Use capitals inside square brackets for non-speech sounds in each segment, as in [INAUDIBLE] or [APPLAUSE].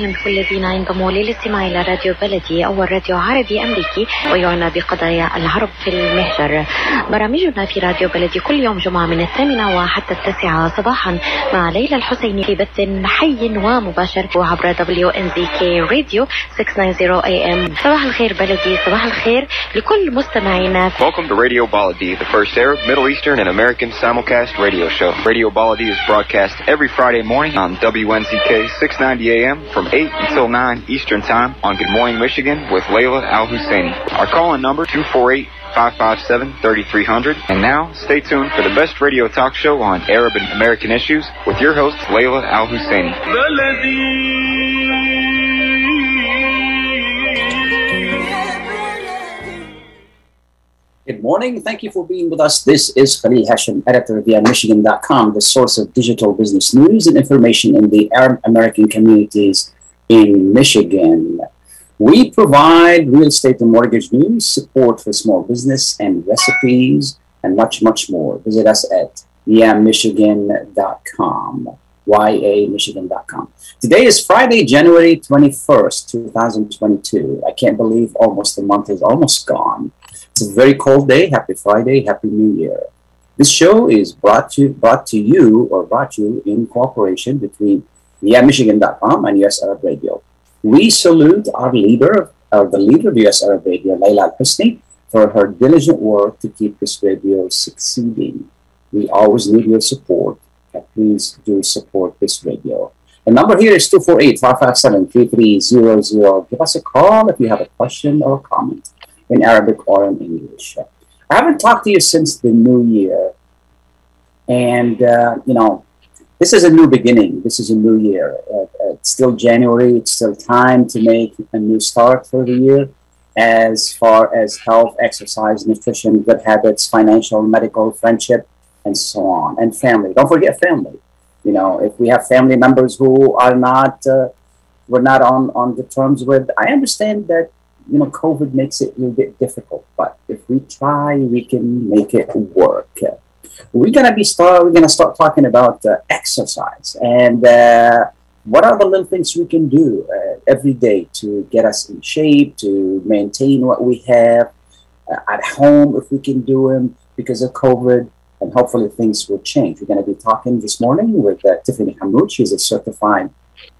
وسهلا بكل الذين ينضموا للاستماع إلى راديو بلدي أول راديو عربي أمريكي ويعنى بقضايا العرب في المهجر. برامجنا في راديو بلدي كل يوم جمعة من الثامنة وحتى التاسعة صباحا مع ليلى الحسيني في بث حي ومباشر وعبر WNZK راديو 690 AM صباح الخير بلدي صباح الخير لكل مستمعينا Welcome to Radio Baladi, the first Arab, Middle Eastern, and American simulcast radio show. Radio Baladi is broadcast every Friday morning on WNZK 690 AM from 8 until 9 Eastern Time on Good Morning Michigan with Layla Al Husseini. Our call-in number 248 557 3300. And now, stay tuned for the best radio talk show on Arab and American issues with your host, Layla Al Husseini. Good morning. Thank you for being with us. This is Khalil Hashim, editor of YaMichigan.com, the source of digital business news and information in the Arab American communities in Michigan. We provide real estate and mortgage news, support for small business, and recipes, and much, much more. Visit us at yamichigan.com. YAMichigan.com. Today is Friday, January 21st, 2022. I can't believe almost the month is almost gone. It's a very cold day. Happy Friday. Happy New Year. This show is brought to brought to you or brought you in cooperation between YaMichigan.com and US Arab Radio. We salute our leader, uh, the leader of US Arab Radio, Layla Al-Husni, for her diligent work to keep this radio succeeding. We always need your support. Please do support this radio. The number here is 248-557-3300. Give us a call if you have a question or comment in Arabic or in English. I haven't talked to you since the new year. And, uh, you know, this is a new beginning. This is a new year. Uh, it's still January. It's still time to make a new start for the year as far as health, exercise, nutrition, good habits, financial, medical, friendship, and so on. And family. Don't forget family. You know, if we have family members who are not, uh, we're not on, on good terms with, I understand that you know, COVID makes it a little bit difficult, but if we try, we can make it work. We're gonna be start. We're gonna start talking about uh, exercise and uh, what are the little things we can do uh, every day to get us in shape, to maintain what we have uh, at home if we can do them because of COVID, and hopefully things will change. We're gonna be talking this morning with uh, Tiffany Hamoud. She's a certified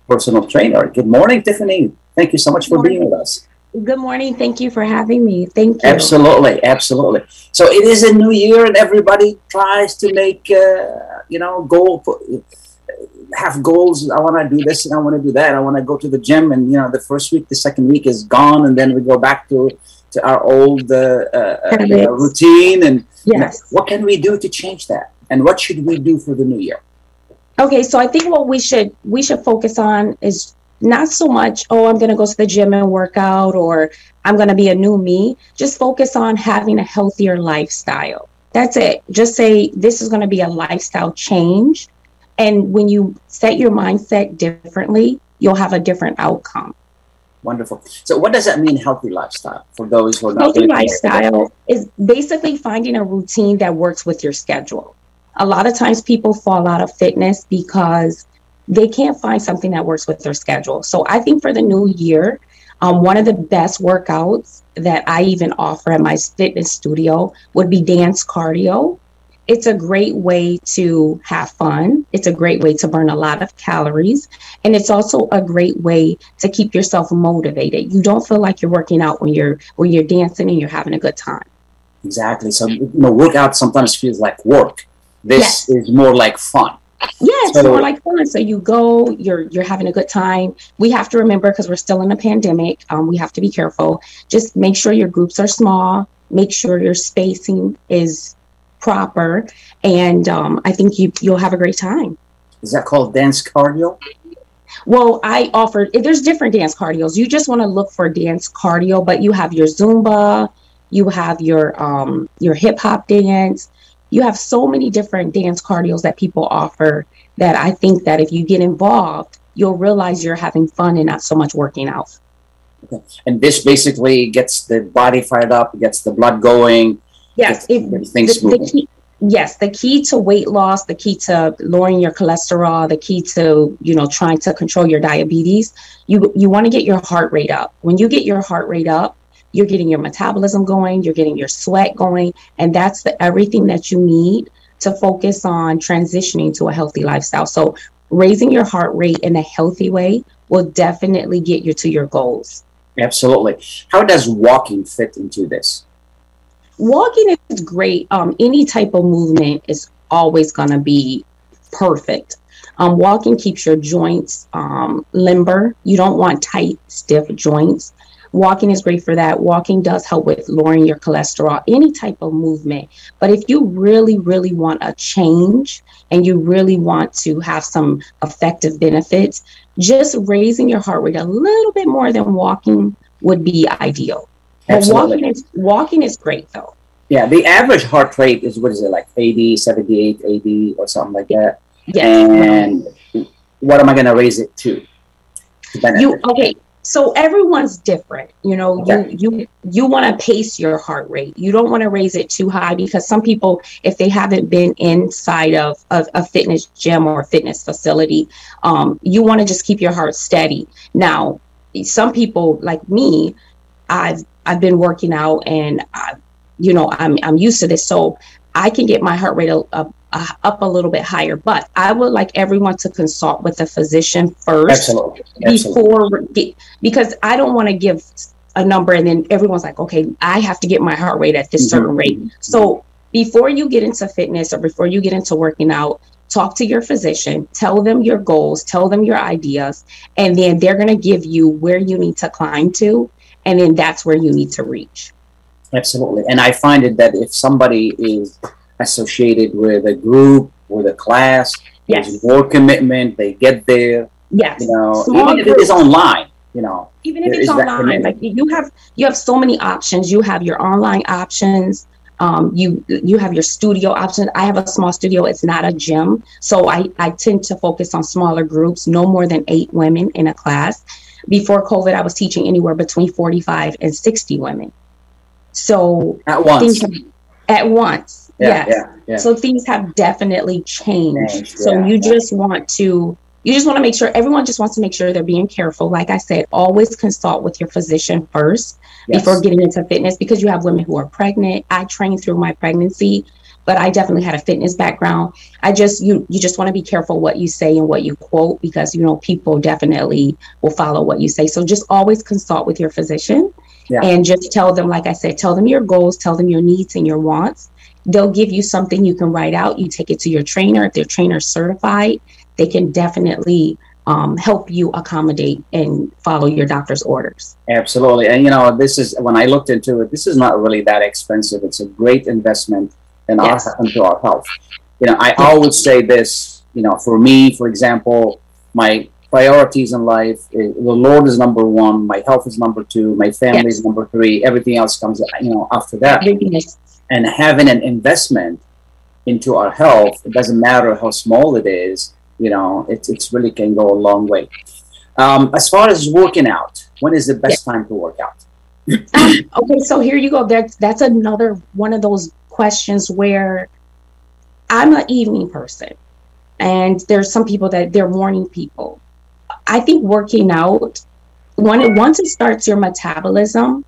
personal trainer. Good morning, Tiffany. Thank you so much for being with us. Good morning. Thank you for having me. Thank you. Absolutely, absolutely. So it is a new year, and everybody tries to make, uh, you know, goal, have goals. I want to do this, and I want to do that. I want to go to the gym, and you know, the first week, the second week is gone, and then we go back to to our old uh, uh, you know, routine. And yes, you know, what can we do to change that? And what should we do for the new year? Okay, so I think what we should we should focus on is not so much, oh, I'm going to go to the gym and work out or I'm going to be a new me. Just focus on having a healthier lifestyle. That's it. Just say this is going to be a lifestyle change. And when you set your mindset differently, you'll have a different outcome. Wonderful. So, what does that mean, healthy lifestyle, for those who are not healthy lifestyle is basically finding a routine that works with your schedule. A lot of times people fall out of fitness because they can't find something that works with their schedule. So I think for the new year, um, one of the best workouts that I even offer at my fitness studio would be dance cardio. It's a great way to have fun. It's a great way to burn a lot of calories. And it's also a great way to keep yourself motivated. You don't feel like you're working out when you're when you're dancing and you're having a good time. Exactly. So you know, workout sometimes feels like work. This Yes. is more like fun. Yeah, it's So- more like fun. So you go, you're you're having a good time. We have to remember because we're still in a pandemic. Um, we have to be careful. Just make sure your groups are small. Make sure your spacing is proper, and um, I think you you'll have a great time. Is that called dance cardio? Well, I offer there's different dance cardios. You just want to look for dance cardio, but you have your Zumba, you have your um your hip hop dance. You have so many different dance cardios that people offer that I think that if you get involved, you'll realize you're having fun and not so much working out. Okay. And this basically gets the body fired up, gets the blood going. Yes, if things the, the moving. key, yes, the key to weight loss, the key to lowering your cholesterol, the key to, you know, trying to control your diabetes, you you want to get your heart rate up. When you get your heart rate up, you're getting your metabolism going, you're getting your sweat going, and that's the everything that you need to focus on transitioning to a healthy lifestyle. So raising your heart rate in a healthy way will definitely get you to your goals. Absolutely. How does walking fit into this? Walking is great. Um, any type of movement is always going to be perfect. Um, walking keeps your joints um, limber. You don't want tight, stiff joints. Walking is great for that. Walking does help with lowering your cholesterol, any type of movement. But if you really, really want a change and you really want to have some effective benefits, just raising your heart rate a little bit more than walking would be ideal. But walking is walking is great though. Yeah, the average heart rate is what is it like 80, 78, 80 or something like that. Yes. And what am I going to raise it to? to you okay? So everyone's different you know okay. you you you want to pace your heart rate. You don't want to raise it too high because some people if they haven't been inside of, of a fitness gym or a fitness facility um, you want to just keep your heart steady. Now some people like me i've i've been working out and I, you know i'm i'm used to this. So i can get my heart rate a, a, uh, up a little bit higher. But I would like everyone to consult with a physician first Absolutely. before Absolutely. because I don't want to give a number and then everyone's like, okay, I have to get my heart rate at this mm-hmm. certain rate. So before you get into fitness or before you get into working out, talk to your physician, tell them your goals, tell them your ideas, and then they're going to give you where you need to climb to, and then that's where you need to reach. Absolutely. And I find it that if somebody is associated with a group, with a class. Yes. There's more commitment. They get there. Yes. You know, Small even if it is online, you know. Even if it's online, like you have you have so many options. You have your online options. Um, you you have your studio option. I have a small studio. It's not a gym, so I I tend to focus on smaller groups, no more than eight women in a class. Before COVID, I was teaching anywhere between forty five and sixty women. So at once. At once yeah, yes. Yeah, yeah. So things have definitely changed. so yeah, you just want to you just want to make sure everyone just wants to make sure they're being careful. Like I said, always consult with your physician first yes. before getting into fitness because you have women who are pregnant. I trained through my pregnancy, but I definitely had a fitness background. I just you you just want to be careful what you say and what you quote because you know people definitely will follow what you say. So just always consult with your physician yeah. and just tell them like I said, tell them your goals, tell them your needs and your wants they'll give you something you can write out. You take it to your trainer. If their trainer certified, they can definitely um, help you accommodate and follow your doctor's orders. Absolutely. And you know, this is when I looked into it, this is not really that expensive. It's a great investment in yes. our into our health. You know, I always say this, you know, for me, for example, my priorities in life, is, the Lord is number one, my health is number two, my family yes. is number three, everything else comes, you know, after that and having an investment into our health, it doesn't matter how small it is, you know, it it's really can go a long way. Um, as far as working out, when is the best yeah. time to work out? [COUGHS] okay, so here you go. That's that's another one of those questions where I'm an evening person, and there's some people that they're morning people. I think working out when it once it starts your metabolism,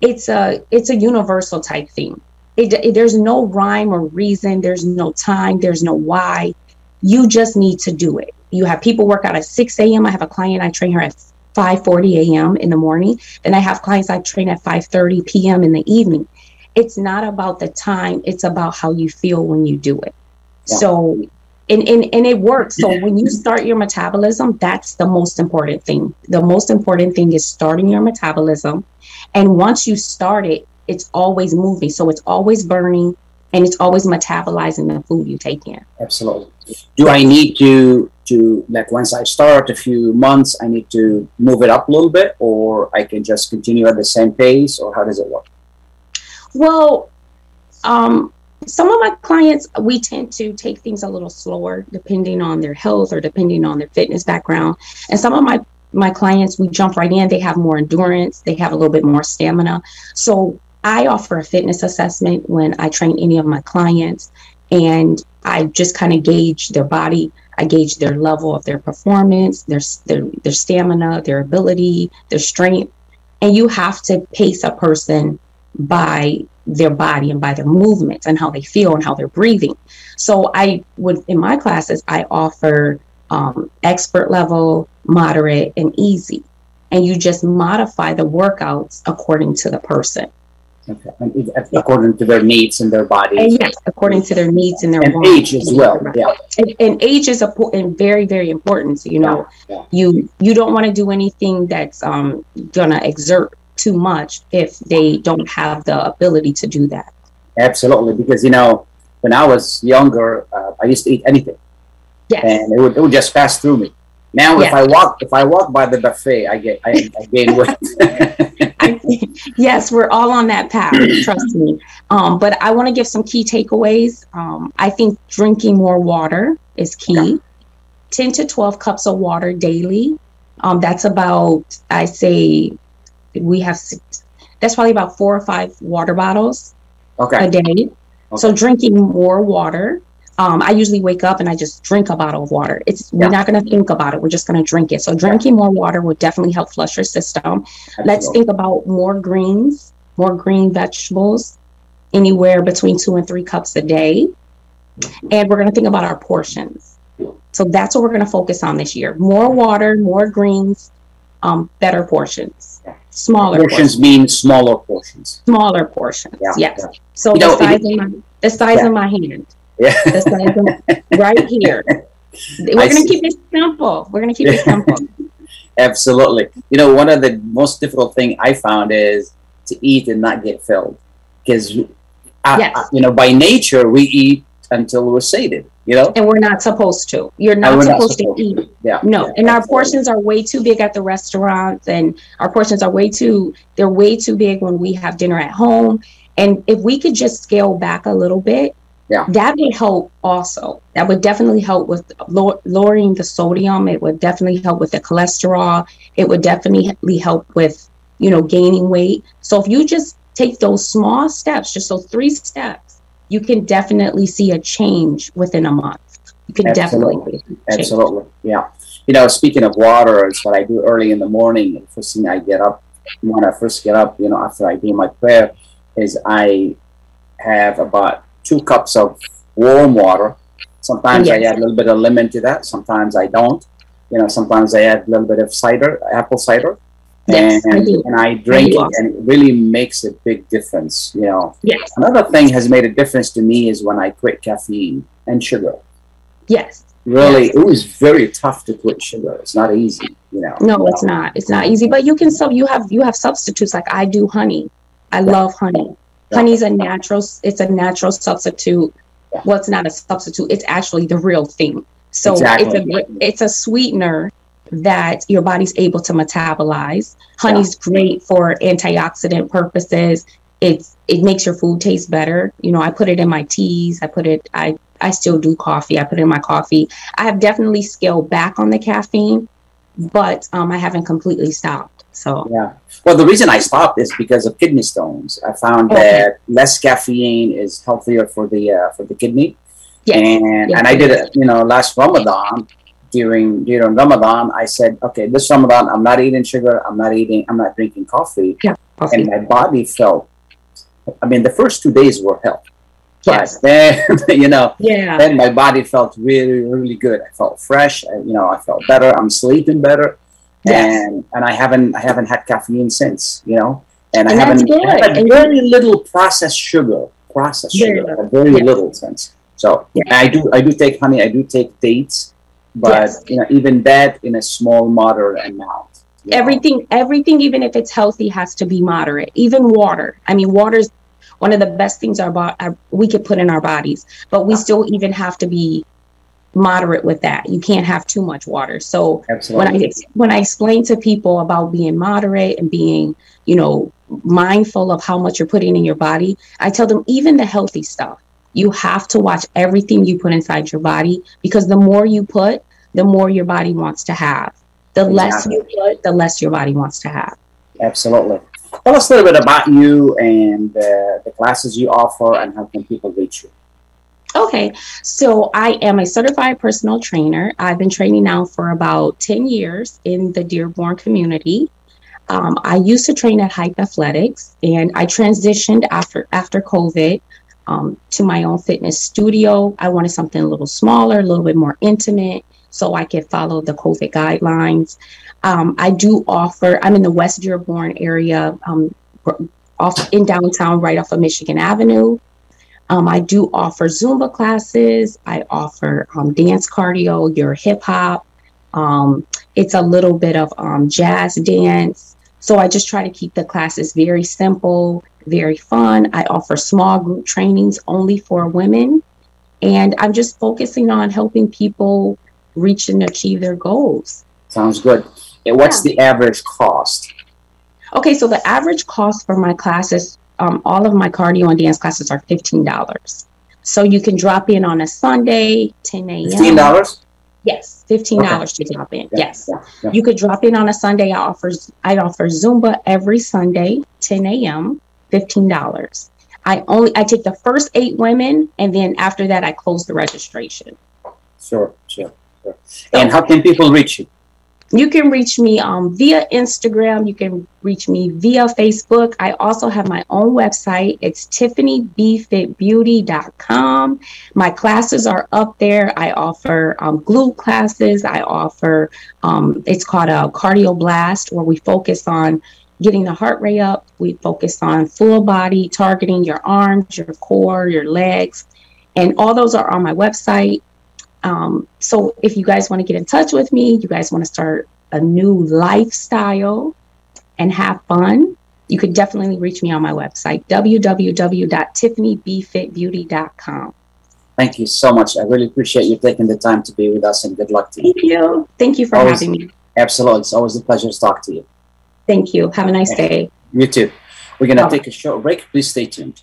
it's a it's a universal type thing. It, it, there's no rhyme or reason. There's no time. There's no why. You just need to do it. You have people work out at 6 a.m. I have a client I train her at 5:40 a.m. in the morning. Then I have clients I train at 5:30 p.m. in the evening. It's not about the time. It's about how you feel when you do it. Yeah. So and, and and it works so when you start your metabolism that's the most important thing the most important thing is starting your metabolism and once you start it it's always moving. So it's always burning and it's always metabolizing the food you take in. Absolutely. Do i need to to like once i start a few months i need to move it up a little bit or i can just continue at the same pace or how does it work? Well um some of my clients we tend to take things a little slower depending on their health or depending on their fitness background. And some of my my clients we jump right in they have more endurance they have a little bit more stamina so I offer a fitness assessment when I train any of my clients, and I just kind of gauge their body. I gauge their level of their performance, their, their their stamina, their ability, their strength, and you have to pace a person by their body and by their movements and how they feel and how they're breathing. So I would in my classes I offer um, expert level, moderate, and easy, and you just modify the workouts according to the person. Okay. According to their needs and their body. And yes, according to their needs and their and age as well. Yeah. And, and age is a, and very very important. So, you know, yeah. Yeah. you you don't want to do anything that's um, gonna exert too much if they don't have the ability to do that. Absolutely, because you know, when I was younger, uh, I used to eat anything, yes. and it would, it would just pass through me. Now, yes. if I walk if I walk by the buffet, I get I, I gain weight. [LAUGHS] yes, we're all on that path. [CLEARS THROAT] Trust me. Um, but I want to give some key takeaways. Um, I think drinking more water is key. Okay. Ten to twelve cups of water daily. Um, that's about I say we have six, that's probably about four or five water bottles okay. a day. Okay. So drinking more water. Um, I usually wake up and I just drink a bottle of water. It's yeah. we're not going to think about it. We're just going to drink it. So drinking more water will definitely help flush your system. Absolutely. Let's think about more greens, more green vegetables, anywhere between two and three cups a day. And we're going to think about our portions. So that's what we're going to focus on this year: more water, more greens, um, better portions smaller portions, portions, mean smaller portions. Smaller portions. Yeah. Yes. Yeah. So you the know, size it, of my the size of my hand. Yeah. The size [LAUGHS] of, right here. We're going to keep it simple. We're going to keep it simple. [LAUGHS] Absolutely. You know, one of the most difficult thing I found is to eat and not get filled, because yes. you know by nature we eat until we're sated you know and we're not supposed to you're not, supposed, not supposed, to eat yeah no yeah, and our portions are way too big at the restaurants and our portions are way too they're way too big when we have dinner at home and if we could just scale back a little bit yeah that would help also that would definitely help with lowering the sodium it would definitely help with the cholesterol it would definitely help with you know gaining weight so if you just take those small steps just those three steps you can definitely see a change within a month. You can Absolutely. definitely Absolutely. Yeah. You know, speaking of water, it's what I do early in the morning. First thing I get up, when I first get up, you know, after I do my prayer, is I have about two cups of warm water. Sometimes yes. I add a little bit of lemon to that. Sometimes I don't. You know, sometimes I add a little bit of cider, apple cider. Yes, and, I and I drink I it, and it really makes a big difference. You know. Yes. Another thing has made a difference to me is when I quit caffeine and sugar. Yes. Really, yes. it was very tough to quit sugar. It's not easy, you know. No, it's not. It's not easy. But you can sub. You have you have substitutes like I do. Honey, I yeah. love honey. Yeah. Honey's a natural. It's a natural substitute. Yeah. Well, it's not a substitute. It's actually the real thing. So exactly. it's a it's a sweetener that your body's able to metabolize. Honey's yeah. great for antioxidant purposes. It's it makes your food taste better. You know, I put it in my teas. I put it. I I still do coffee. I put it in my coffee. I have definitely scaled back on the caffeine, but um, I haven't completely stopped. So yeah. Well, the reason I stopped is because of kidney stones. I found okay. that less caffeine is healthier for the uh, for the kidney. Yes. And yes. and I did it, you know, last Ramadan during during Ramadan, I said, okay, this Ramadan, I'm not eating sugar, I'm not eating, I'm not drinking coffee, yeah, coffee. and my body felt. I mean, the first two days were hell. Yes. But then, [LAUGHS] you know, yeah. then my body felt really, really good. I felt fresh. I, you know, I felt better. I'm sleeping better, yes. and and I haven't I haven't had caffeine since. You know, and, and I haven't had very little processed sugar, processed very sugar, little. very little since. So yeah. I do I do take honey. I do take dates but yes. you know even that in a small moderate amount everything everything even if it's healthy has to be moderate even water i mean water's one of the best things our, bo- our we could put in our bodies but we still even have to be moderate with that you can't have too much water so Absolutely. when i when i explain to people about being moderate and being you know mindful of how much you're putting in your body i tell them even the healthy stuff you have to watch everything you put inside your body because the more you put, the more your body wants to have. The exactly. less you put, the less your body wants to have. Absolutely. Tell us a little bit about you and uh, the classes you offer and how can people reach you. Okay, so I am a certified personal trainer. I've been training now for about 10 years in the Dearborn community. Um, I used to train at Hype Athletics and I transitioned after after COVID um, to my own fitness studio. I wanted something a little smaller, a little bit more intimate, so I could follow the COVID guidelines. Um, I do offer, I'm in the West Dearborn area, um, off in downtown, right off of Michigan Avenue. Um, I do offer Zumba classes. I offer um, dance cardio, your hip hop. Um, it's a little bit of um, jazz dance. So I just try to keep the classes very simple, very fun. I offer small group trainings only for women. And I'm just focusing on helping people reach and achieve their goals. Sounds good. And what's yeah. the average cost? Okay, so the average cost for my classes um, all of my cardio and dance classes are $15. So you can drop in on a Sunday, 10 a.m. $15? Yes, $15 okay. to drop in. Yeah. Yes. Yeah. You could drop in on a Sunday. I offer, I offer Zumba every Sunday, 10 a.m., $15. I only I take the first eight women and then after that I close the registration. Sure, sure, sure. And how can people reach you? You can reach me um, via Instagram. You can reach me via Facebook. I also have my own website. It's tiffanybfitbeauty.com. My classes are up there. I offer um, glute classes. I offer, um, it's called a cardio blast, where we focus on getting the heart rate up. We focus on full body, targeting your arms, your core, your legs. And all those are on my website. Um, so if you guys want to get in touch with me, you guys want to start a new lifestyle and have fun, you could definitely reach me on my website, www.tiffanybfitbeauty.com. Thank you so much. I really appreciate you taking the time to be with us and good luck to you. Thank you. Thank you for always, having me. Absolutely. It's always a pleasure to talk to you. Thank you. Have a nice day. You too. We're going to take a short break. Please stay tuned.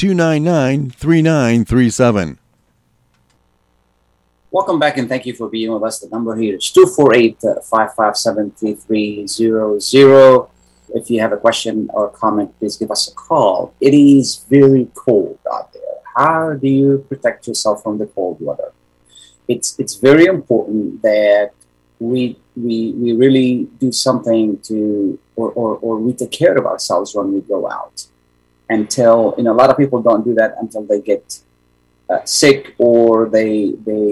299 3937. Welcome back and thank you for being with us. The number here is 248 557 3300. If you have a question or comment, please give us a call. It is very cold out there. How do you protect yourself from the cold weather? It's, it's very important that we, we, we really do something to, or, or, or we take care of ourselves when we go out until you know a lot of people don't do that until they get uh, sick or they they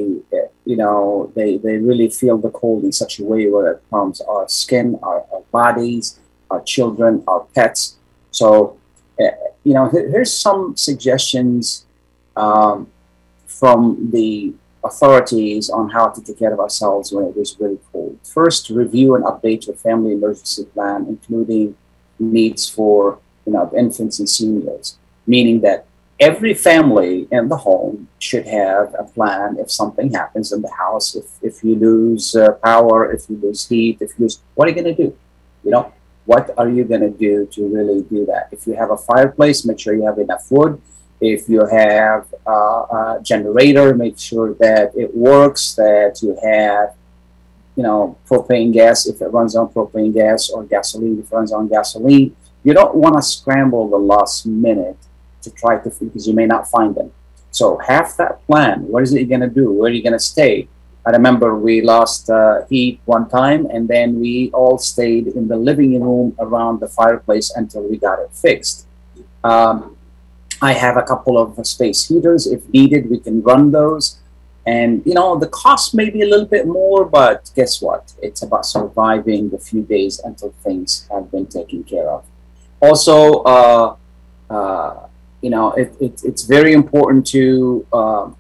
you know they they really feel the cold in such a way where it harms our skin our, our bodies our children our pets. So uh, you know here, here's some suggestions um, from the authorities on how to take care of ourselves when it is really cold. First review and update your family emergency plan including needs for you know, of infants and seniors, meaning that every family in the home should have a plan if something happens in the house. If, if you lose uh, power, if you lose heat, if you lose, what are you going to do? You know, what are you going to do to really do that? If you have a fireplace, make sure you have enough wood. If you have a generator, make sure that it works, that you have, you know, propane gas if it runs on propane gas or gasoline if it runs on gasoline you don't want to scramble the last minute to try to because you may not find them. So half that plan. What is it you're gonna do? Where are you gonna stay? I remember we lost uh, heat one time, and then we all stayed in the living room around the fireplace until we got it fixed. Um, I have a couple of space heaters. If needed, we can run those. And you know, the cost may be a little bit more, but guess what? It's about surviving the few days until things have been taken care of also, uh, uh, you know, it, it, it's very important to, uh,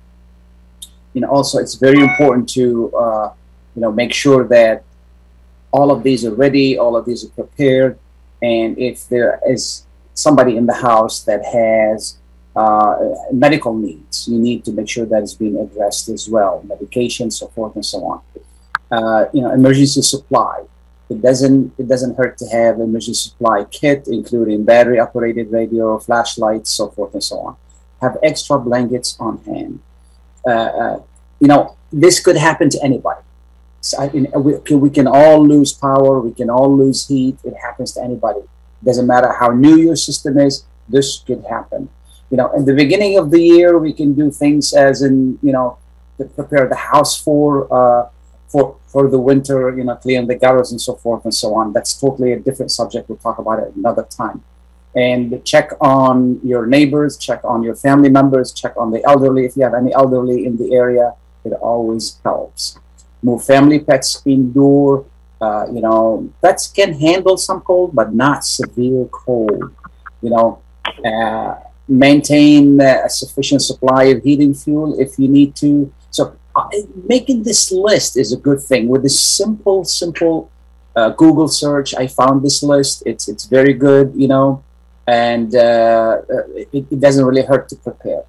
you know, also it's very important to, uh, you know, make sure that all of these are ready, all of these are prepared, and if there is somebody in the house that has uh, medical needs, you need to make sure that is being addressed as well, medication, so forth and so on. Uh, you know, emergency supply it doesn't it doesn't hurt to have an emergency supply kit, including battery operated radio, flashlights, so forth and so on. Have extra blankets on hand. Uh, uh, you know, this could happen to anybody. So we, we can all lose power. We can all lose heat. It happens to anybody. Doesn't matter how new your system is. This could happen. You know, in the beginning of the year, we can do things as in you know, prepare the house for. Uh, for for the winter, you know, clean the gutters and so forth and so on. That's totally a different subject. We'll talk about it another time. And check on your neighbors, check on your family members, check on the elderly. If you have any elderly in the area, it always helps. Move family pets indoor. Uh, you know, pets can handle some cold, but not severe cold. You know, uh, maintain a sufficient supply of heating fuel if you need to. So making this list is a good thing. With this simple, simple uh, Google search, I found this list. It's it's very good, you know, and uh, it, it doesn't really hurt to prepare.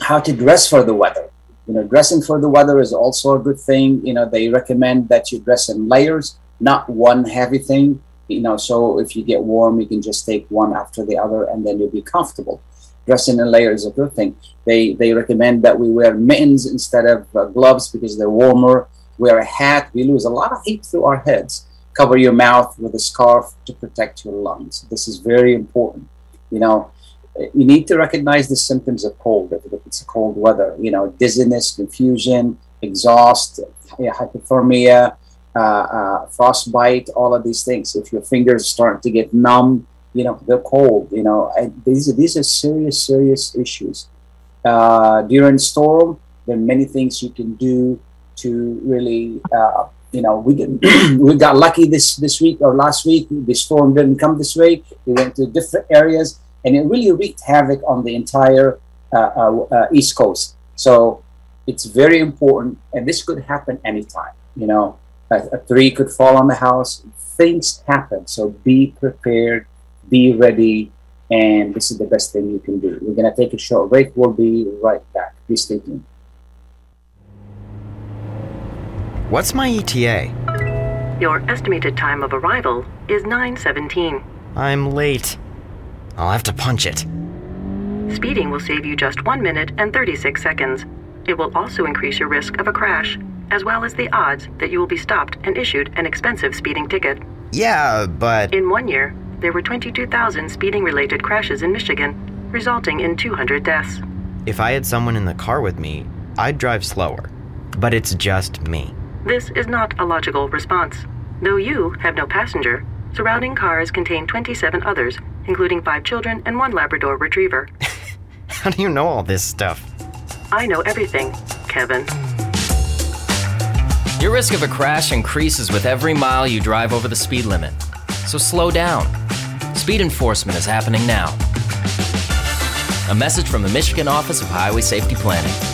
How to dress for the weather. You know, dressing for the weather is also a good thing. You know, they recommend that you dress in layers, not one heavy thing. You know, so if you get warm, you can just take one after the other, and then you'll be comfortable dressing in layers is a good thing. They they recommend that we wear mittens instead of uh, gloves because they're warmer. Wear a hat. We lose a lot of heat through our heads. Cover your mouth with a scarf to protect your lungs. This is very important. You know, you need to recognize the symptoms of cold if it's cold weather. You know, dizziness, confusion, exhaust, hypothermia, uh, uh, frostbite, all of these things. If your fingers start to get numb, you know the cold you know I, these these are serious serious issues uh, during storm There are many things you can do to really, uh, you know, we get, [CLEARS THROAT] we got lucky this this week or last week. The storm didn't come this way. We went to different areas, and it really wreaked havoc on the entire uh, uh, uh, East Coast. So it's very important, and this could happen anytime. You know, a, a tree could fall on the house. Things happen, so be prepared, be ready, and this is the best thing you can do. We're gonna take a short break. We'll be right back. Please stay tuned. What's my ETA? Your estimated time of arrival is 917. I'm late. I'll have to punch it. Speeding will save you just 1 minute and 36 seconds. It will also increase your risk of a crash, as well as the odds that you will be stopped and issued an expensive speeding ticket. Yeah, but In one year, there were 22,000 speeding related crashes in Michigan, resulting in 200 deaths. if I had someone in the car with me, I'd drive slower. But it's just me. This is not a logical response. Though you have no passenger, surrounding cars contain 27 others, including five children and one Labrador retriever. [LAUGHS] How do you know all this stuff? I know everything, Kevin. Your risk of a crash increases with every mile you drive over the speed limit. So slow down. Speed enforcement is happening now. A message from the Michigan Office of Highway Safety Planning.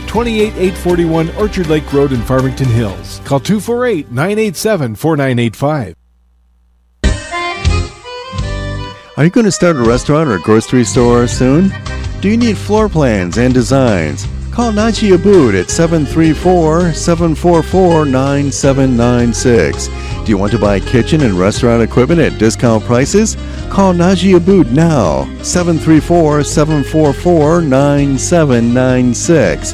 28841 Orchard Lake Road in Farmington Hills. Call 248 987 4985. Are you going to start a restaurant or grocery store soon? Do you need floor plans and designs? Call Najee Abood at 734 744 9796. Do you want to buy kitchen and restaurant equipment at discount prices? Call Najee Abood now, 734 744 9796.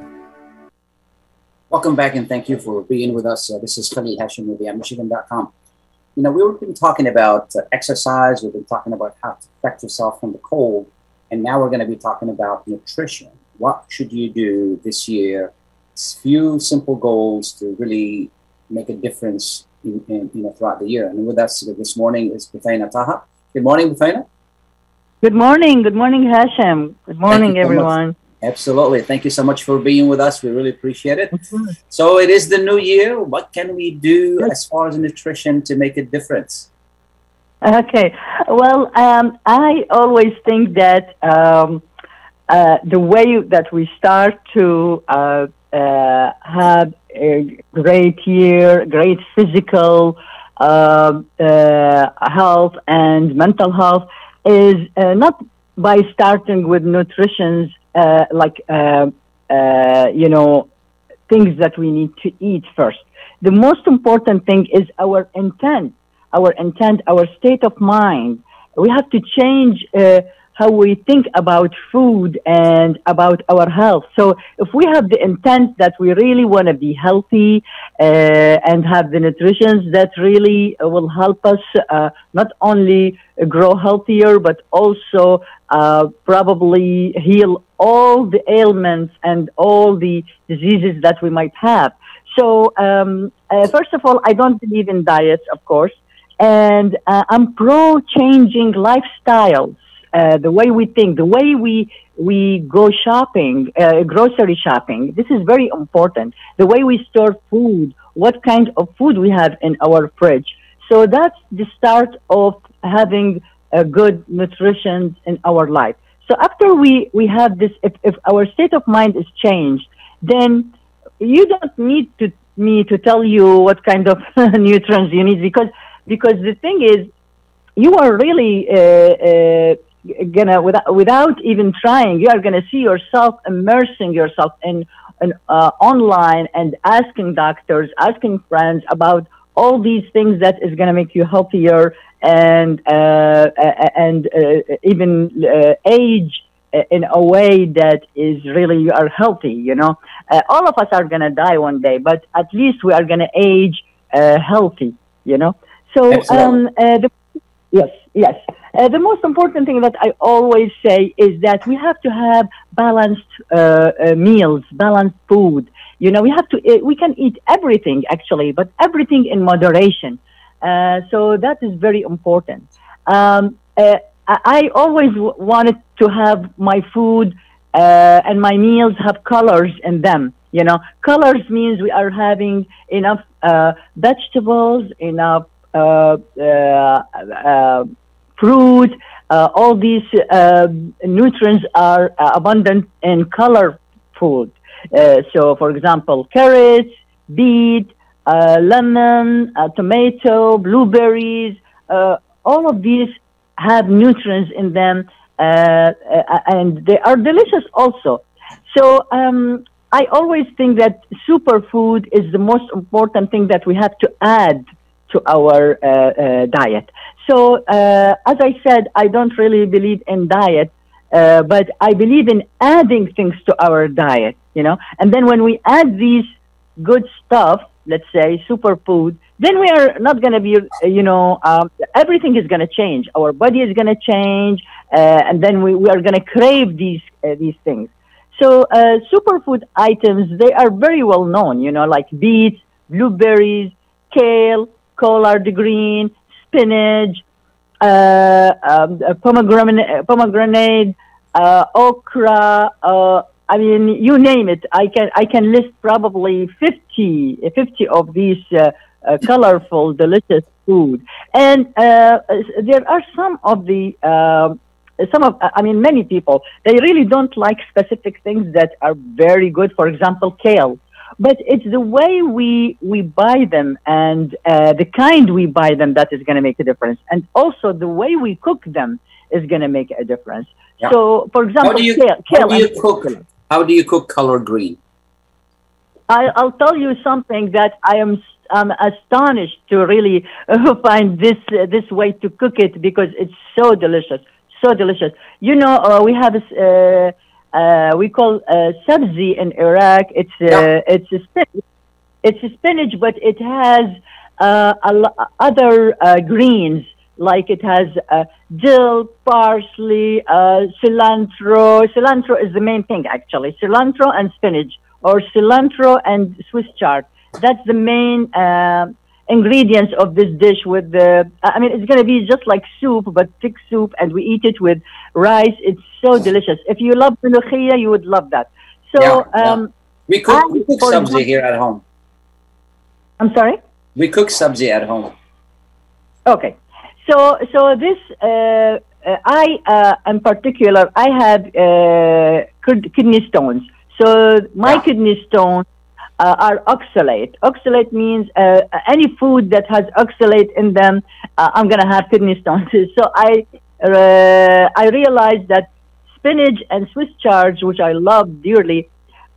Welcome back and thank you for being with us. Uh, this is Khalil Hashim with YaMichigan.com. You know, we've been talking about uh, exercise, we've been talking about how to protect yourself from the cold, and now we're going to be talking about nutrition. What should you do this year? It's Few simple goals to really make a difference in, in, you know, throughout the year. And with us this morning is Buthaina Taha. Good morning, Buthaina. Good morning. Good morning, Hashem. Good morning, everyone. Absolutely. Thank you so much for being with us. We really appreciate it. So it is the new year. What can we do as far as nutrition to make a difference? Okay. Well, um, I always think that um, uh, the way that we start to uh, uh, have a great year, great physical uh, uh, health and mental health is uh, not by starting with nutrition uh, like uh, uh, you know things that we need to eat first. The most important thing is our intent, our intent, our state of mind. We have to change uh, how we think about food and about our health. So if we have the intent that we really want to be healthy uh, and have the nutrition that really will help us uh, not only grow healthier but also uh, probably heal all the ailments and all the diseases that we might have. So um, uh, first of all, I don't believe in diets, of course, and uh, I'm pro changing lifestyles uh, the way we think, the way we we go shopping, uh, grocery shopping. This is very important. The way we store food, what kind of food we have in our fridge. So that's the start of having a good nutrition in our life. So after we we have this, if, if our state of mind is changed, then you don't need to me to tell you what kind of [LAUGHS] nutrients you need because because the thing is you are really uh, uh, gonna without without even trying you are gonna see yourself immersing yourself in, in uh, online and asking doctors asking friends about all these things that is gonna make you healthier and uh, and uh, even uh, age in a way that is really you are healthy you know uh, all of us are gonna die one day but at least we are gonna age uh, healthy you know so um, the, yes yes uh, the most important thing that I always say is that we have to have balanced uh, uh, meals, balanced food. You know, we have to, we can eat everything actually, but everything in moderation. Uh, so that is very important. Um, uh, I always w- wanted to have my food and my meals have colors in them. You know, colors means we are having enough vegetables, enough fruit, uh, all these uh, nutrients are uh, abundant in color food. Uh, so, for example, carrots, beet, uh, lemon, uh, tomato, blueberries, all of these have nutrients in them, and they are delicious also. So, um, I always think that superfood is the most important thing that we have to add to our uh, uh, diet. So, uh, as I said, I don't really believe in diet, but I believe in adding things to our diet, you know. And then when we add these good stuff, let's say superfood, then we are not going to be, you know, um, everything is going to change. Our body is going to change, uh, and then we, we are going to crave these uh, these things. So uh, superfood items, they are very well known, you know, like beets, blueberries, kale, collard green, spinach, uh, um, pomegranate, pomegranate uh, okra. Uh, I mean, you name it. I can I can list probably 50, 50 of these uh, uh, colorful, delicious food. And uh, there are some of the some of I mean, many people they really don't like specific things that are very good. For example, kale but it's the way we we buy them and uh, the kind we buy them that is going to make a difference, and also the way we cook them is going to make a difference. Yeah. So, for example, how do you, kale, how do you cook? How do you cook collard green? I, I'll tell you something that I am I'm astonished to really uh, [LAUGHS] find this uh, this way to cook it because it's so delicious, so delicious. You know, uh, we have uh, uh, we call uh, sabzi in Iraq. It's uh, yeah. it's a spinach. It's a spinach, but it has uh, other uh, greens like it has uh, dill, parsley, uh, cilantro. Cilantro is the main thing actually. Cilantro and spinach, or cilantro and Swiss chard. That's the main uh, ingredients of this dish with the i mean it's going to be just like soup but thick soup and we eat it with rice. It's so delicious. If you love mulukhia you would love that. So yeah, um, we cook, we cook sabzi here at home. I'm sorry? We cook sabzi at home. Okay so so this uh, uh, i uh, in particular i have uh, kidney stones so my yeah. kidney stones uh, are oxalate. Oxalate means uh, any food that has oxalate in them, uh, I'm going to have kidney stones. [LAUGHS] so I, uh, I realized that spinach and Swiss chard, which I love dearly,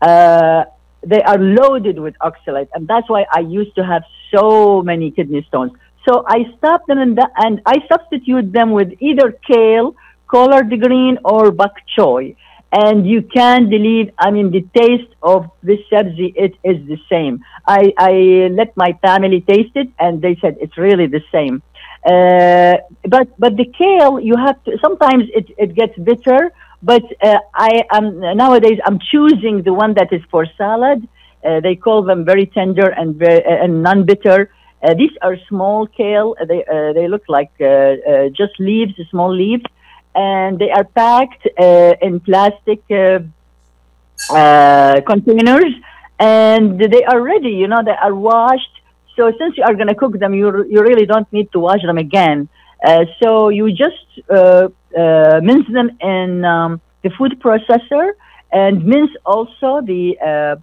uh, they are loaded with oxalate, and that's why I used to have so many kidney stones. So I stopped them and, and I substitute them with either kale, collard green, or bok choy. And you can't believe, I mean, the taste of this sabzi, it is the same. I, I let my family taste it, and they said it's really the same. Uh, but but the kale, you have to. Sometimes it, it gets bitter, but uh, I am nowadays I'm choosing the one that is for salad. Uh, they call them very tender and very, and non-bitter. Uh, these are small kale. They uh, they look like uh, uh, just leaves, small leaves, and they are packed uh, in plastic uh, uh, containers, and they are ready. You know, they are washed. So since you are going to cook them, you you really don't need to wash them again. Uh, so you just uh, uh, mince them in um, the food processor and mince also the uh,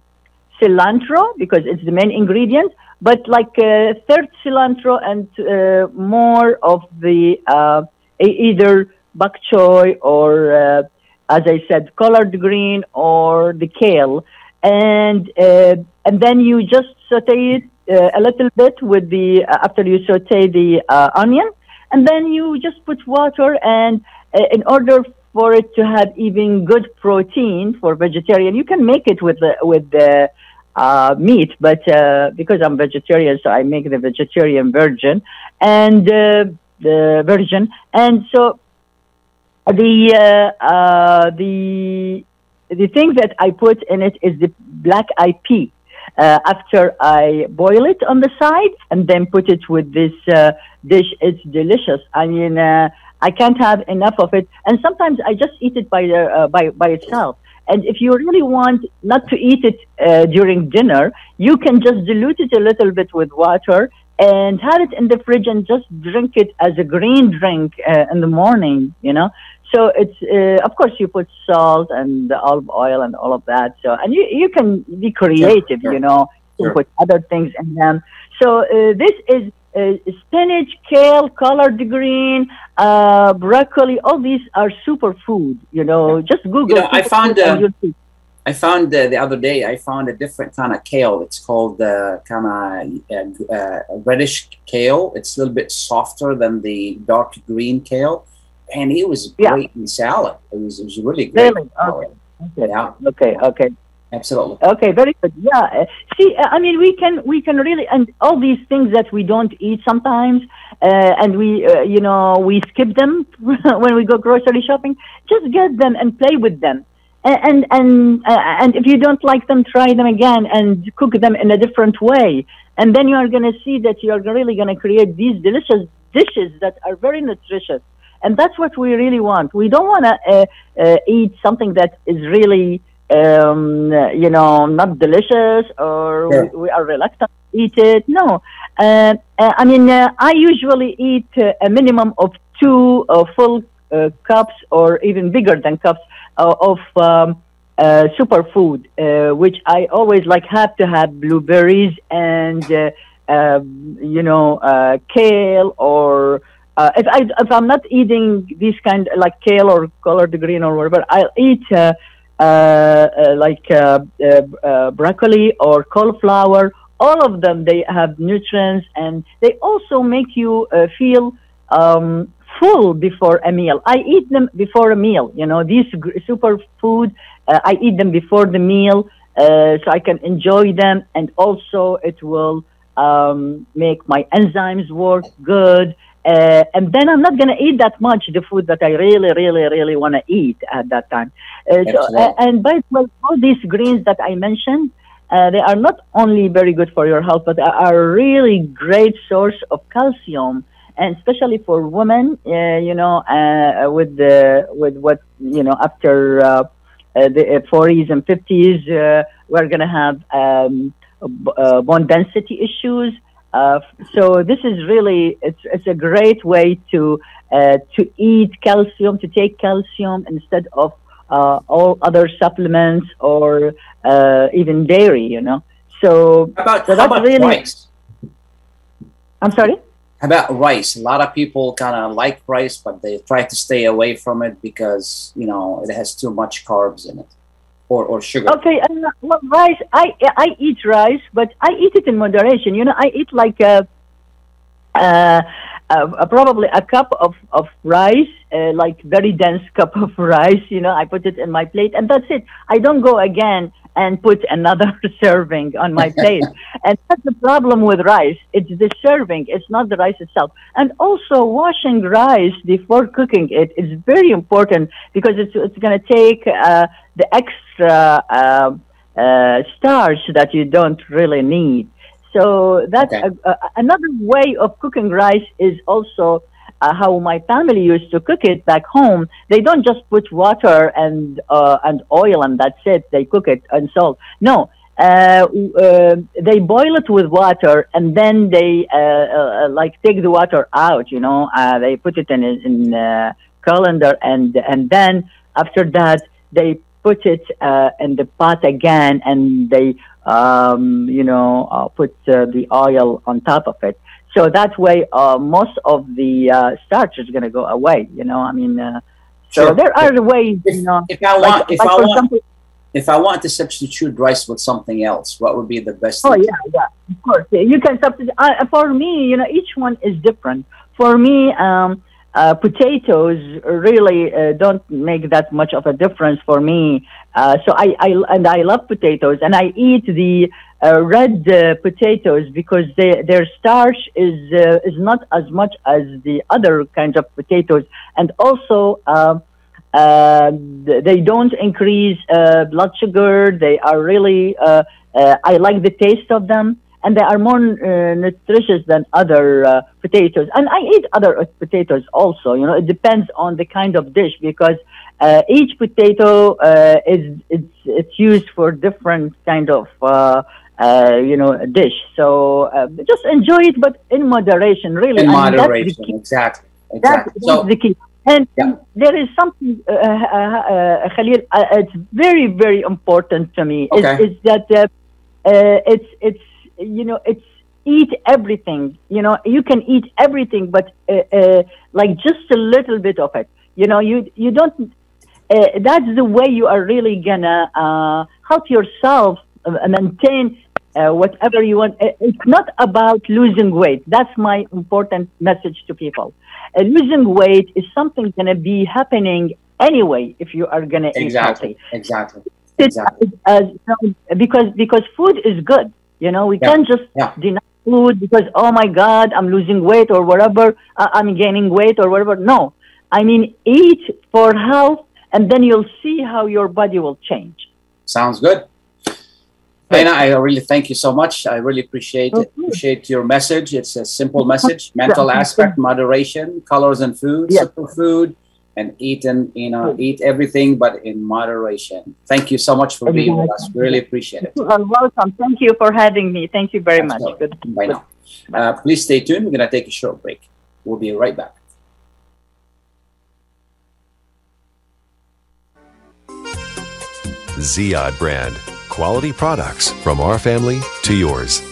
cilantro because it's the main ingredient but like uh, third cilantro and uh, more of the uh, either bok choy or, uh, as I said, collard green or the kale, and uh, and then you just saute it a little bit with the after you saute the onion, and then you just put water and in order for it to have even good protein for vegetarian, you can make it with with the uh, meat, but uh, because I'm vegetarian, so I make the vegetarian version and uh, the version. And so the uh, uh, the the thing that I put in it is the black pea. Uh, after I boil it on the side and then put it with this dish, it's delicious. I mean, I can't have enough of it, and sometimes I just eat it by the by by itself. And if you really want not to eat it uh, during dinner, you can just dilute it a little bit with water and have it in the fridge and just drink it as a green drink uh, in the morning, you know. So it's, uh, of course, you put salt and olive oil and all of that. So, and you, you can be creative, sure, sure. you know, sure. put other things in them. So uh, this is uh, spinach, kale, collard green, uh, broccoli. All these are superfood. You know, just Google. You know, I found. Uh, I found uh, the other day. I found a different kind of kale. It's called uh, kind of uh, reddish kale. It's a little bit softer than the dark green kale, and it was great yeah. in salad. It was. It was really great. Really? Okay. Okay. Yeah. Okay. Okay. Absolutely. Okay, very good. Yeah. Uh, see, uh, I mean, we can we can really and all these things that we don't eat sometimes, uh, and we uh, you know we skip them [LAUGHS] when we go grocery shopping. Just get them and play with them, and and uh, and if you don't like them, try them again and cook them in a different way, and then you are going to see that you are really going to create these delicious dishes that are very nutritious. And that's what we really want. We don't want to uh, eat something that is really um, you know, not delicious or yeah. we, we, are reluctant to eat it. No. Uh, I mean, uh, I usually eat uh, a minimum of two uh, full uh, cups or even bigger than cups of um, superfood, which I always like have to have blueberries and, um, you know, kale or uh, if I if I'm not eating this kind like kale or collard green or whatever, I'll eat uh, like uh, broccoli or cauliflower. All of them, they have nutrients and they also make you feel um, full before a meal. I eat them before a meal. You know, these super food, uh, I eat them before the meal uh, so I can enjoy them, and also it will um, make my enzymes work good. Uh, and then I'm not going to eat that much the food that I really, really, really want to eat at that time. Uh, so, uh, and by the way, all these greens that I mentioned, uh, they are not only very good for your health, but are a really great source of calcium, and especially for women. Uh, you know, uh, with the with what you know after the 40s and 50s, we're going to have um, bone density issues. Uh, so this is really it's it's a great way to uh, to eat calcium to take calcium instead of uh, all other supplements or uh, even dairy you know? So, how about, so how about really, rice? I'm sorry? How about rice? A lot of people kind of like rice but they try to stay away from it because you know it has too much carbs in it or, or sugar? Okay, uh, well, rice. I I eat rice, but I eat it in moderation. You know, I eat like a, uh, uh, probably a cup of of rice, uh, like very dense [LAUGHS] cup of rice. You know, I put it in my plate, and that's it. I don't go again and put another [LAUGHS] serving on my [LAUGHS] plate. and that's the problem with rice. It's the serving. It's not the rice itself. And also washing rice before cooking it is very important because it's, it's going to take uh, the extra uh, uh, starch that you don't really need. So that's Okay. a, a, another way of cooking rice is also uh, how my family used to cook it back home. They don't just put water and uh, and oil and that's it. They cook it and salt. No, uh, uh, they boil it with water and then they uh, uh, like take the water out. You know, uh, they put it in a- in uh, colander and and then after that they put it uh, in the pot again and they um, you know uh, put uh, the oil on top of it. So that way, uh, most of the uh, starch is going to go away. You know, I mean, uh, so Sure. there are ways. You know, If I like- want, if like I want, if I want to substitute rice with something else, what would be the best? Oh yeah, yeah, of course. You can substitute. Uh, for me, you know, each one is different. For me, um, uh, potatoes really uh, don't make that much of a difference for me. Uh, so I, I and I love potatoes, and I eat the uh, red uh, potatoes because they, their starch is uh, is not as much as the other kinds of potatoes, and also. They don't increase uh, blood sugar. They are really, I like the taste of them, and they are more uh, nutritious than other uh, potatoes. And I eat other potatoes also. You know, it depends on the kind of dish because uh, each potato uh, is it's it's used for different kind of. Uh, uh, you know, a dish. So uh, just enjoy it, but in moderation, really. In I mean, moderation, exactly, exactly. that's So the key. And there is something, uh, uh, uh, Khalil, uh, it's very, very important to me. Is, Okay. is that uh, uh, it's, it's, you know, it's eat everything. You know, you can eat everything, but uh, uh, like just a little bit of it. You know, you you don't. Uh, that's the way you are really gonna uh, help yourself uh, maintain uh, whatever you want. It's not about losing weight. That's my important message to people. Losing weight is something gonna be happening anyway if you are gonna eat exactly, healthy. exactly, exactly. you know, because because food is good. You know, we Yeah, can't just yeah. deny food because oh my God, I'm losing weight or whatever. Uh, I'm gaining weight or whatever. No, I mean eat for health, and then you'll see how your body will change. Sounds good. Dana, I really thank you so much. I really appreciate it. Appreciate your message. It's a simple message. [LAUGHS] Mental aspect, moderation, colors and food, Yeah. superfood, and eat and you know eat everything, but in moderation. Thank you so much for being with us. We really appreciate it. You are welcome. Thank you for having me. Thank you very much. Good. Bye now. Uh, please stay tuned. We're gonna take a short break. We'll be right back. Ziyad brand. Quality products from our family to yours.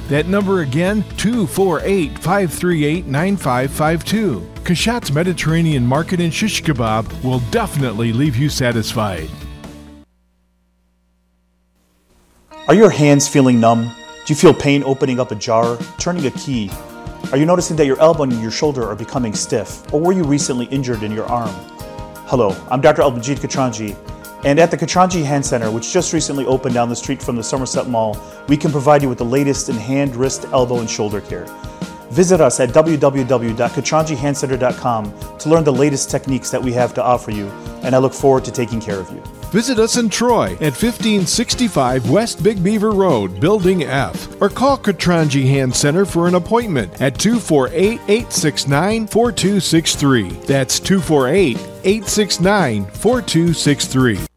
That number again, 248 538 9552. Kashat's Mediterranean Market in Shish Kebab will definitely leave you satisfied. Are your hands feeling numb? Do you feel pain opening up a jar, turning a key? Are you noticing that your elbow and your shoulder are becoming stiff? Or were you recently injured in your arm? Hello, I'm Dr. Albajit Katranji, and at the Katranji Hand Center, which just recently opened down the street from the Somerset Mall, we can provide you with the latest in hand, wrist, elbow, and shoulder care. Visit us at www.katranjihandcenter.com to learn the latest techniques that we have to offer you, and I look forward to taking care of you. Visit us in Troy at 1565 West Big Beaver Road, Building F, or call Katranji Hand Center for an appointment at 248 869 4263. That's 248 869 4263.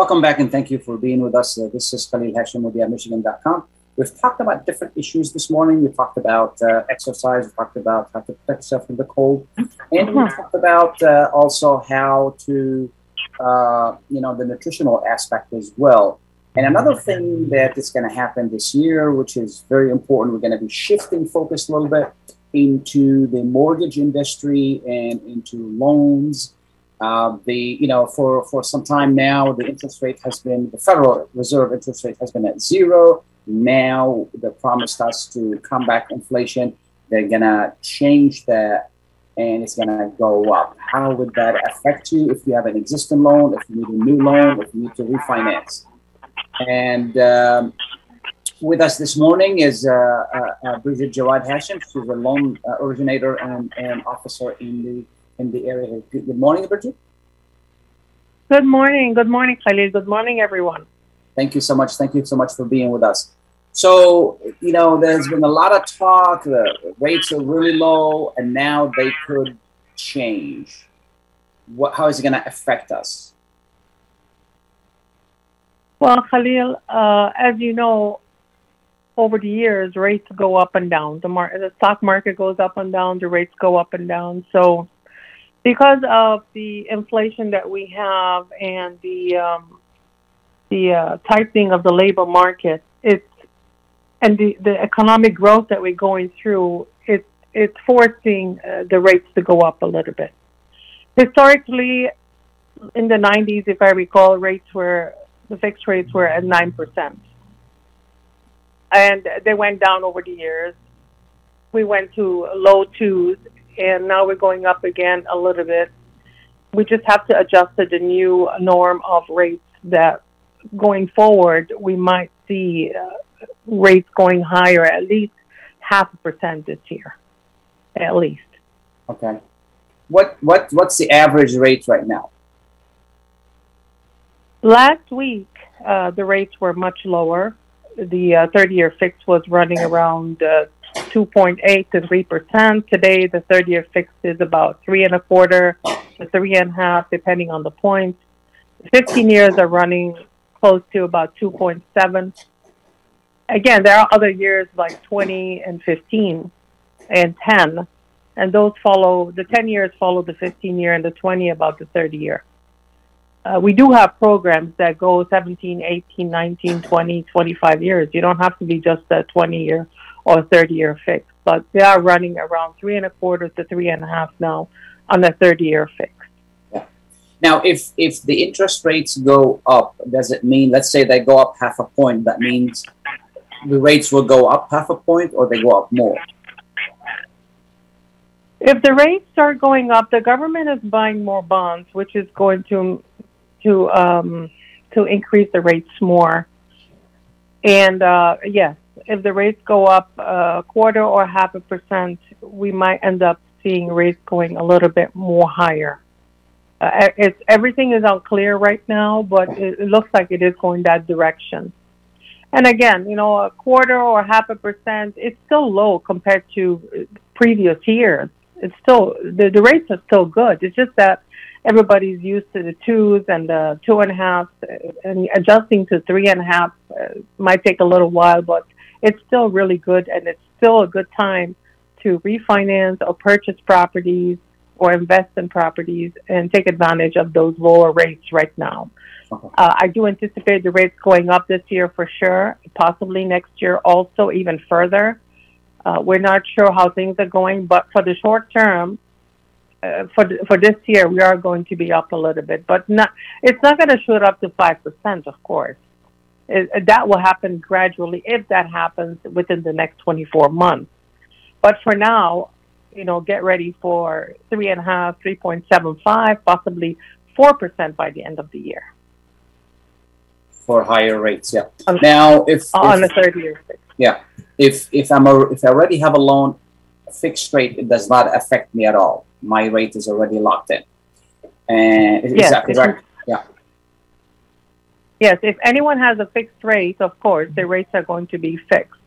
Welcome back and thank you for being with us. Uh, this is Khalil Hashim with YaMichigan.com. We've talked about different issues this morning. We talked about uh, exercise, we talked about how to protect yourself from the cold, and we talked about uh, also how to, uh, you know, the nutritional aspect as well. And another thing that is going to happen this year, which is very important, we're going to be shifting focus a little bit into the mortgage industry and into loans. Uh, the you know for for some time now the interest rate has been the Federal Reserve interest rate has been at zero. Now they promised us to combat inflation. They're gonna change that, and it's gonna go up. How would that affect you if you have an existing loan, if you need a new loan, if you need to refinance? And um, with us this morning is uh, uh, uh, Bridget Jawad Hashim. She's a loan uh, originator and, and officer in the in the area. Good, good morning, Bridget. Good morning. Good morning, Khalil. Good morning, everyone. Thank you so much. Thank you so much for being with us. So, you know, there's been a lot of talk. The rates are really low, and now they could change. What? How is it going to affect us? Well, Khalil, uh, as you know, over the years, rates go up and down. The, mar- the stock market goes up and down. The rates go up and down. So, because of the inflation that we have and the um, the uh, tightening of the labor market, it's and the, the economic growth that we're going through, it's it's forcing uh, the rates to go up a little bit. Historically, in the 90s, if I recall, rates were the fixed rates were at nine percent, and they went down over the years. We went to low twos, and now we're going up again a little bit. We just have to adjust to the new norm of rates that going forward we might see uh, rates going higher at least half a percent this year, at least. Okay. What what what's the average rate right now? Last week, uh, the rates were much lower. The uh, 30 year fix was running around uh, 2.8 to 3 percent. Today, the 30 year fix is about three and a quarter to three and a half, depending on the points. 15 years are running close to about 2.7. Again, there are other years like 20 and 15 and 10, and those follow the 10 years follow the 15 year and the 20 about the 30 year. Uh, we do have programs that go 17, 18, 19, 20, 25 years. You don't have to be just a 20 year or 30 year fix, but they are running around three and a quarter to three and a half now on a 30 year fix. Now, if if the interest rates go up, does it mean, let's say they go up half a point, that means the rates will go up half a point or they go up more? If the rates start going up, the government is buying more bonds, which is going to to um, to increase the rates more. And uh, yes, if the rates go up a quarter or half a percent, we might end up seeing rates going a little bit more higher. Uh, it's everything is unclear right now, but it, it looks like it is going that direction. And again, you know, a quarter or half a percent, it's still low compared to previous years. It's still the, the rates are still good. It's just that everybody's used to the twos and the two and a half, and adjusting to three and a half uh, might take a little while, but it's still really good, and it's still a good time to refinance or purchase properties or invest in properties and take advantage of those lower rates right now. Uh, I do anticipate the rates going up this year for sure, possibly next year also even further. Uh, we're not sure how things are going, but for the short term, uh, for th- for this year, we are going to be up a little bit, but not. It's not going to shoot up to five percent, of course. It, that will happen gradually if that happens within the next 24 months. But for now, you know, get ready for three and a half, 3.75, possibly four percent by the end of the year. For higher rates, yeah. now, if, on if a 30 year fix. yeah, if if I'm a, if I already have a loan, a fixed rate, it does not affect me at all. My rate is already locked in. And Yes, if correct? Yeah. Yes, if anyone has a fixed rate, of course, the rates are going to be fixed.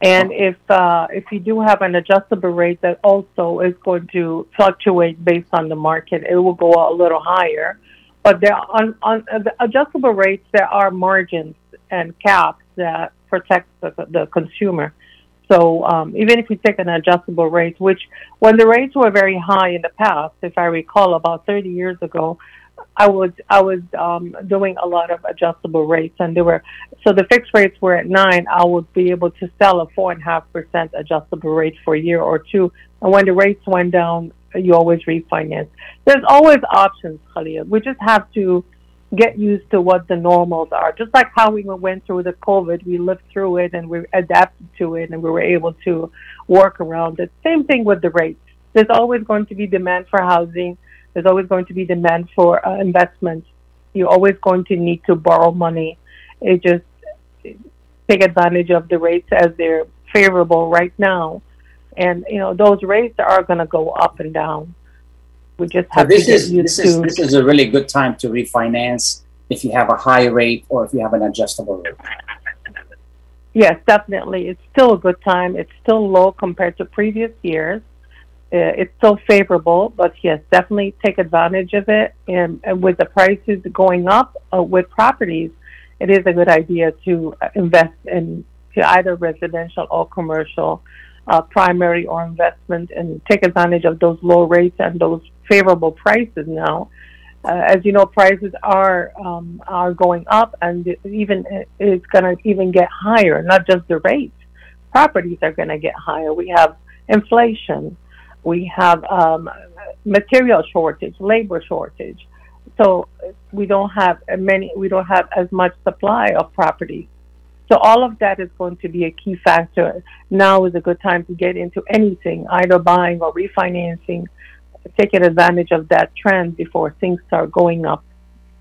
And if uh, if you do have an adjustable rate that also is going to fluctuate based on the market, it will go a little higher. But there on on uh, the adjustable rates, there are margins and caps that protect the, the consumer. So um, even if you take an adjustable rate, which when the rates were very high in the past, if I recall, about 30 years ago, I was I was um, doing a lot of adjustable rates, and they were so the fixed rates were at nine. I would be able to sell a four and a half percent adjustable rate for a year or two, and when the rates went down, you always refinance. There's always options, Khalil. We just have to get used to what the normals are. Just like how we went through the COVID, we lived through it and we adapted to it, and we were able to work around it. Same thing with the rates. There's always going to be demand for housing there's always going to be demand for uh, investments. You're always going to need to borrow money. It just take advantage of the rates as they're favorable right now, and you know those rates are going to go up and down. We just have this to is this is this is a really good time to refinance if you have a high rate or if you have an adjustable rate. Yes, definitely. It's still a good time. It's still low compared to previous years. Uh, it's still favorable, but yes, definitely take advantage of it. And, and with the prices going up uh, with properties, it is a good idea to uh, invest in to either residential or commercial, uh, primary or investment, and take advantage of those low rates and those favorable prices now. Uh, as you know, prices are um, are going up, and even it's going to even get higher. Not just the rates, properties are going to get higher. We have inflation, we have um, material shortage, labor shortage, so we don't have many. We don't have as much supply of property. So all of that is going to be a key factor. Now is a good time to get into anything, either buying or refinancing, taking advantage of that trend before things start going up.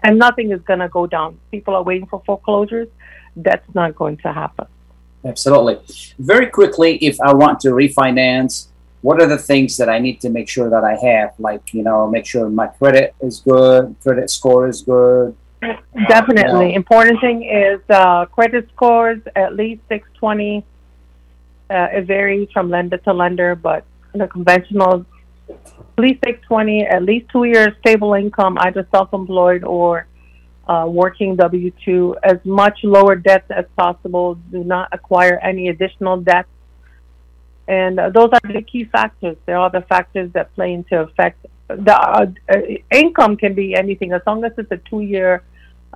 And nothing is going to go down. People are waiting for foreclosures. That's not going to happen. Absolutely. Very quickly, if I want to refinance, what are the things that I need to make sure that I have? Like, you know, make sure my credit is good, credit score is good. Definitely. Yeah. Important thing is uh, credit scores at least 620. Uh, it varies from lender to lender, but the conventional, at least 620, at least two years stable income, either self-employed or uh, working W-2, as much lower debt as possible. Do not acquire any additional debt. And uh, those are the key factors. There are the factors that play into effect. The uh, uh, income can be anything as long as it's a two-year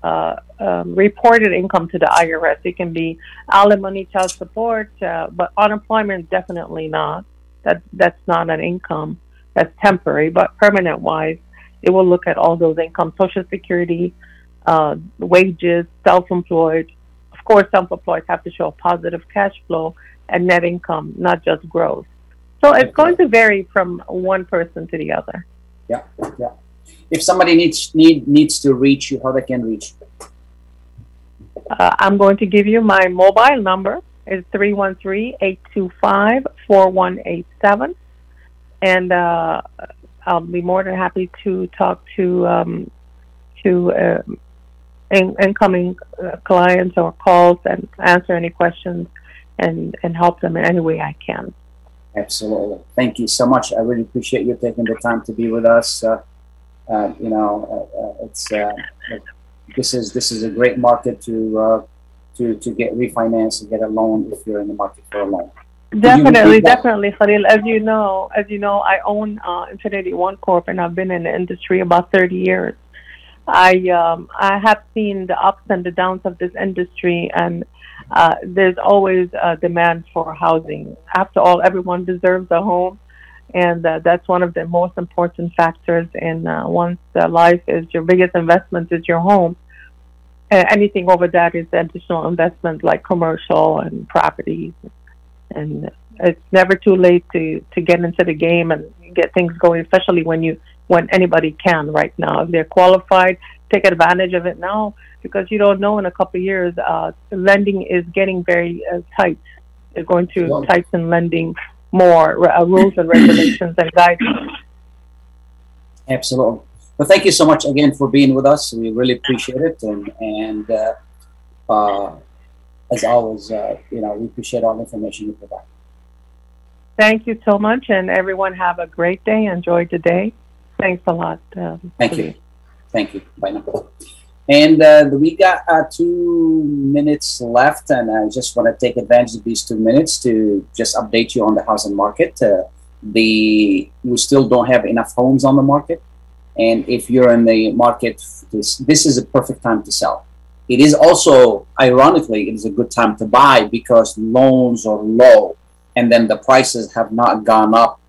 uh, um, reported income to the IRS. It can be alimony, child support, uh, but unemployment definitely not. That that's not an income. That's temporary, but permanent wise, it will look at all those incomes: Social Security, wages, self-employed. Of course, self-employed have to show positive cash flow and net income, not just growth. So it's going to vary from one person to the other. Yeah, yeah. If somebody needs need needs to reach you, how they can reach you? Uh, I'm going to give you my mobile number. It's 313-825-4187. And uh, I'll be more than happy to talk to um, to uh, in, incoming uh, clients or calls and answer any questions and, and help them in any way I can. Absolutely. Thank you so much. I really appreciate you taking the time to be with us. Uh, uh, you know, uh, uh it's uh, this is this is a great market to uh, to to get refinanced and get a loan if you're in the market for a loan. Definitely, definitely, Khalil. As you know, as you know, I own Infinity One Corp, and I've been in the industry about 30 years. I um, I have seen the ups and the downs of this industry, and uh, there's always a demand for housing. After all, everyone deserves a home, and uh, that's one of the most important factors in uh, one's life. Is your biggest investment is your home. anything over that is additional investment, like commercial and properties, and it's never too late to to get into the game and get things going, especially when you when anybody can right now. If they're qualified, take advantage of it now because you don't know in a couple of years. Uh, lending is getting very uh, tight. They're going to tighten lending more uh, rules and regulations and guidelines. Absolutely. Well, thank you so much again for being with us. We really appreciate it, and and uh, uh, as always, uh, you know, we appreciate all the information you provide. Thank you so much, and everyone have a great day. Enjoy the day. Thanks a lot. Um, Thank you. Thank you. Bye now. And uh, we got uh, two minutes left, and I just want to take advantage of these two minutes to just update you on the housing market. Uh, the we still don't have enough homes on the market, and if you're in the market, this this is a perfect time to sell. It is also, ironically, it is a good time to buy because loans are low, and then the prices have not gone up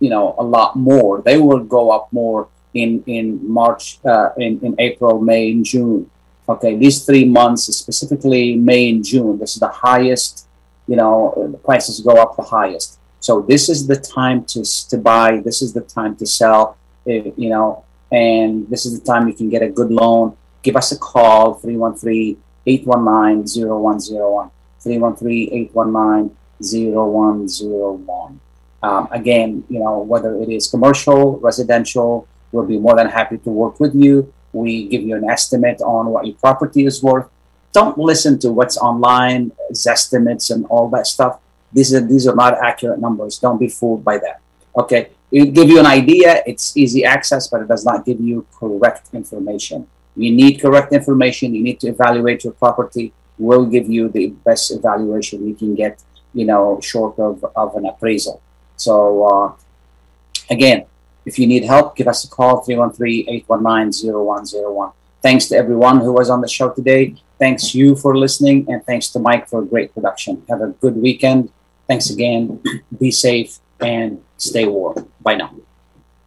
you know a lot more. They will go up more in in March, uh, in in April, May, and June. Okay, these three months, specifically May and June, this is the highest. You know, the prices go up the highest. So this is the time to to buy. This is the time to sell. Eh, you know, and this is the time you can get a good loan. Give us a call 313 819 0101. 313 819 0101. Um, again, you know, whether it is commercial, residential, we'll be more than happy to work with you. We give you an estimate on what your property is worth. Don't listen to what's online, estimates and all that stuff. These are these are not accurate numbers. Don't be fooled by that. Okay, it give you an idea. It's easy access, but it does not give you correct information. You need correct information. You need to evaluate your property. We'll give you the best evaluation we can get. You know, short of, of an appraisal. So uh, again, if you need help, give us a call 313-819-0101. Thanks to everyone who was on the show today. Thanks you for listening and thanks to Mike for a great production. Have a good weekend. Thanks again. Be safe and stay warm. Bye now.